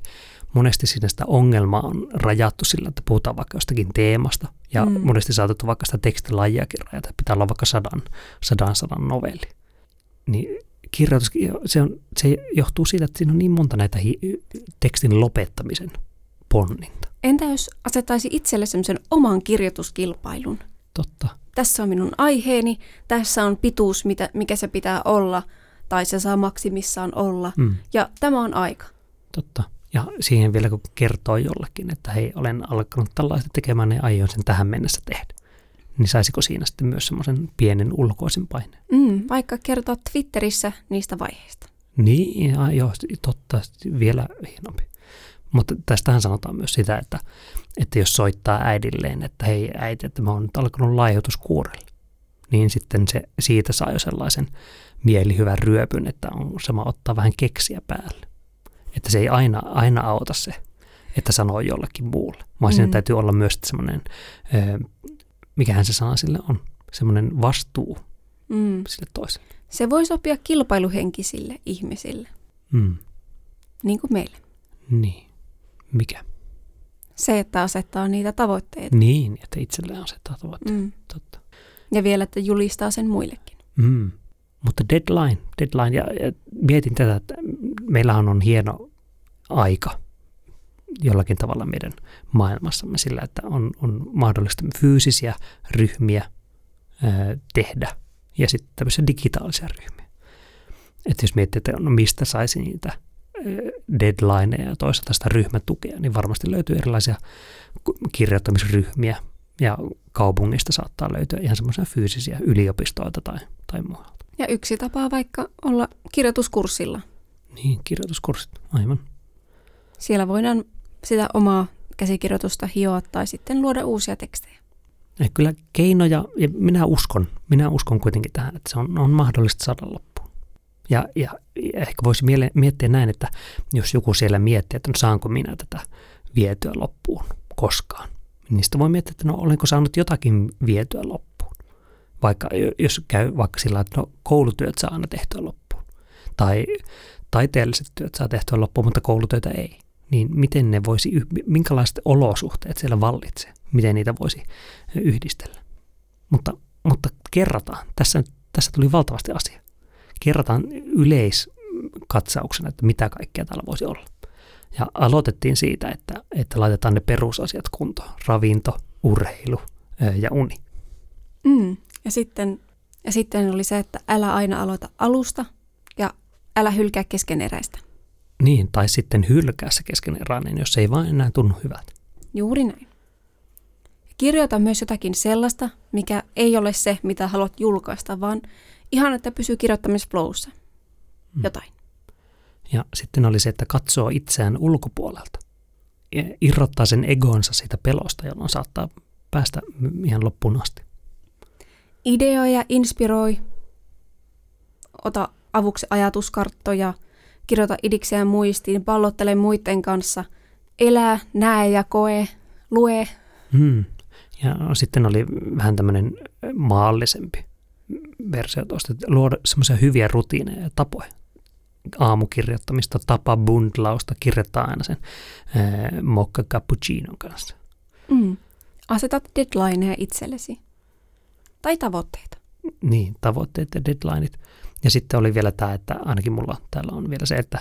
Monesti siinä sitä ongelmaa on rajattu sillä, että puhutaan vaikka jostakin teemasta. Ja Mm. mm. monesti saatettu vaikka sitä tekstilajiakin rajata. Pitää olla vaikka sadan, sadan sadan novelli. Niin kirjoitus, se, on, se johtuu siitä, että siinä on niin monta näitä hi- tekstin lopettamisen ponninta. Entä jos asettaisi itselle semmoisen oman kirjoituskilpailun? Totta. Tässä on minun aiheeni, tässä on pituus, mitä, mikä se pitää olla, tai se saa maksimissaan olla, Mm. ja tämä on aika. Totta. Ja siihen vielä kun kertoo jollekin, että hei, olen alkanut tällaista tekemään ja aion sen tähän mennessä tehdä. Niin saisiko siinä sitten myös semmoisen pienen ulkoisen paineen? Mm, vaikka kertoa Twitterissä niistä vaiheista. Niin, ja joo, totta, vielä hienompi. Mutta tästähän sanotaan myös sitä, että, että jos soittaa äidilleen, että hei äiti, että mä oon nyt alkanut laihdutuskuurelle, niin sitten se siitä saa jo sellaisen mielihyvän ryöpyn, että on sama ottaa vähän keksiä päälle. Että se ei aina, aina auta se, että sanoo jollekin muulle, vaan siinä Mm. täytyy olla myös semmoinen, mikähän se sana sille on, semmoinen vastuu Mm. sille toiselle. Se voi sopia kilpailuhenkisille ihmisille, Mm. niin kuin meille. Niin. Mikä? Se, että asettaa niitä tavoitteita. Niin, että itselleen asettaa tavoitteet. Mm. Totta. Ja vielä, että julistaa sen muillekin. Mm. Mutta deadline, deadline, ja, ja mietin tätä, että meillähän on hieno aika jollakin tavalla meidän maailmassamme sillä, että on, on mahdollista fyysisiä ryhmiä ää, tehdä ja sitten tämmöisiä digitaalisia ryhmiä. Että jos miettii, että no mistä saisi niitä deadlineja ja toisaalta sitä ryhmätukea, niin varmasti löytyy erilaisia kirjoittamisryhmiä ja kaupungista saattaa löytyä ihan semmoisia fyysisiä yliopistoilta tai, tai muualta. Ja yksi tapa vaikka olla kirjoituskurssilla. Niin, kirjoituskurssit, aivan. Siellä voidaan sitä omaa käsikirjoitusta hioa tai sitten luoda uusia tekstejä. Ja kyllä keinoja, ja minä uskon, minä uskon kuitenkin tähän, että se on, on mahdollista saada loppuun. Ja, ja, ja ehkä voisi miele, miettiä näin, että jos joku siellä miettii, että no saanko minä tätä vietyä loppuun koskaan, niin sitten voi miettiä, että no olenko saanut jotakin vietyä loppuun. Vaikka jos käy vaikka sillä, että no koulutyöt saa aina tehtyä loppuun. Tai taiteelliset työt saa tehtyä loppuun, mutta koulutöitä ei. niin miten ne voisi, minkälaiset olosuhteet siellä vallitsee, miten niitä voisi yhdistellä. Mutta, mutta kerrataan, tässä, tässä tuli valtavasti asia. Kerrataan yleiskatsauksena, että mitä kaikkea täällä voisi olla. Ja aloitettiin siitä, että, että laitetaan ne perusasiat kuntoon. Ravinto, urheilu ja uni. Mm. Ja, sitten, ja sitten oli se, että älä aina aloita alusta ja älä hylkää keskeneräistä. Niin, tai sitten hylkää se keskeneräinen, jos ei vaan enää tunnu hyvältä. Juuri näin. Kirjoita myös jotakin sellaista, mikä ei ole se, mitä haluat julkaista, vaan ihan, että pysyy kirjoittamisflowssa. Mm. Jotain. Ja sitten oli se, että katsoo itseään ulkopuolelta. Ja irrottaa sen egonsa siitä pelosta, jolloin saattaa päästä ihan loppuun asti. Ideoi ja inspiroi. Ota avuksi ajatuskarttoja, kirjoita idiksiä muistiin, pallottele muiden kanssa, elää, näe ja koe, lue. Hmm. Ja sitten oli vähän tämmöinen maallisempi versio tuosta, että luoda semmoisia hyviä rutiineja ja tapoja. Aamukirjoittamista, tapa bundlausta, kirjoittaa aina sen ää, mokka cappuccinon kanssa. Mm. Asetat deadlineja itsellesi. Tai tavoitteita. Niin, tavoitteet ja deadlineit. Ja sitten oli vielä tämä, että ainakin mulla täällä on vielä se, että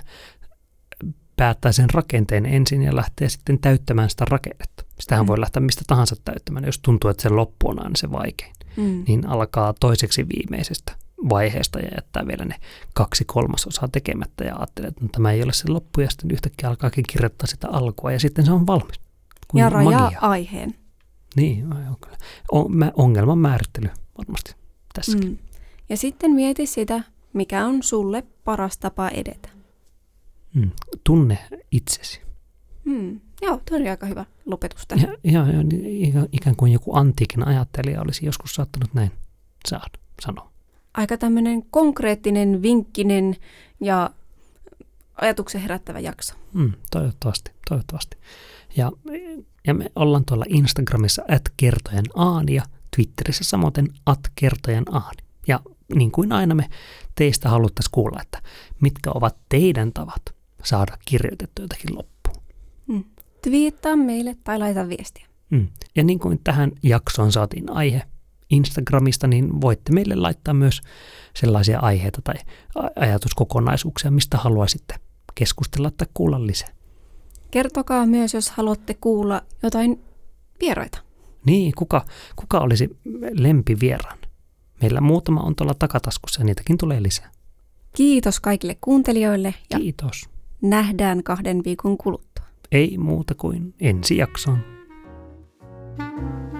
päättää sen rakenteen ensin ja lähtee sitten täyttämään sitä rakennetta. Sitähän mm. voi lähteä mistä tahansa täyttämään, jos tuntuu, että se loppu on aina se vaikein. Mm. Niin alkaa toiseksi viimeisestä vaiheesta ja jättää vielä ne kaksi kolmasosaa tekemättä ja ajattelee, että no, tämä ei ole se loppu ja sitten yhtäkkiä alkaakin kirjoittaa sitä alkua ja sitten se on valmis. Kun ja rajaa magia. aiheen. Niin, on kyllä. ongelman määrittely varmasti tässäkin. Mm. Ja sitten mieti sitä, mikä on sulle paras tapa edetä. Mm. Tunne itsesi. Mm. Joo, tuo oli aika hyvä lopetus tähän. Ja, ja, ja niin ikään kuin joku antiikin ajattelija olisi joskus saattanut näin saada sanoa. Aika tämmöinen konkreettinen, vinkkinen ja ajatuksen herättävä jakso. Mm, toivottavasti, toivottavasti. Ja, ja me ollaan tuolla Instagramissa at kertojen aani ja Twitterissä samoin at kertojen aani. Ja niin kuin aina me teistä haluttaisiin kuulla, että mitkä ovat teidän tavat saada kirjoitettu jotakin loppuun. Mm. Twiittaa meille tai laita viestiä. Mm. Ja niin kuin tähän jaksoon saatiin aihe Instagramista, niin voitte meille laittaa myös sellaisia aiheita tai ajatuskokonaisuuksia, mistä haluaisitte keskustella tai kuulla lisää. Kertokaa myös, jos haluatte kuulla jotain vieraita. Niin, kuka, kuka olisi lempivieraan? Meillä muutama on tuolla takataskussa ja niitäkin tulee lisää. Kiitos kaikille kuuntelijoille. Ja Kiitos. Nähdään kahden viikon kuluttua. Ei muuta kuin ensi jaksoon. thank you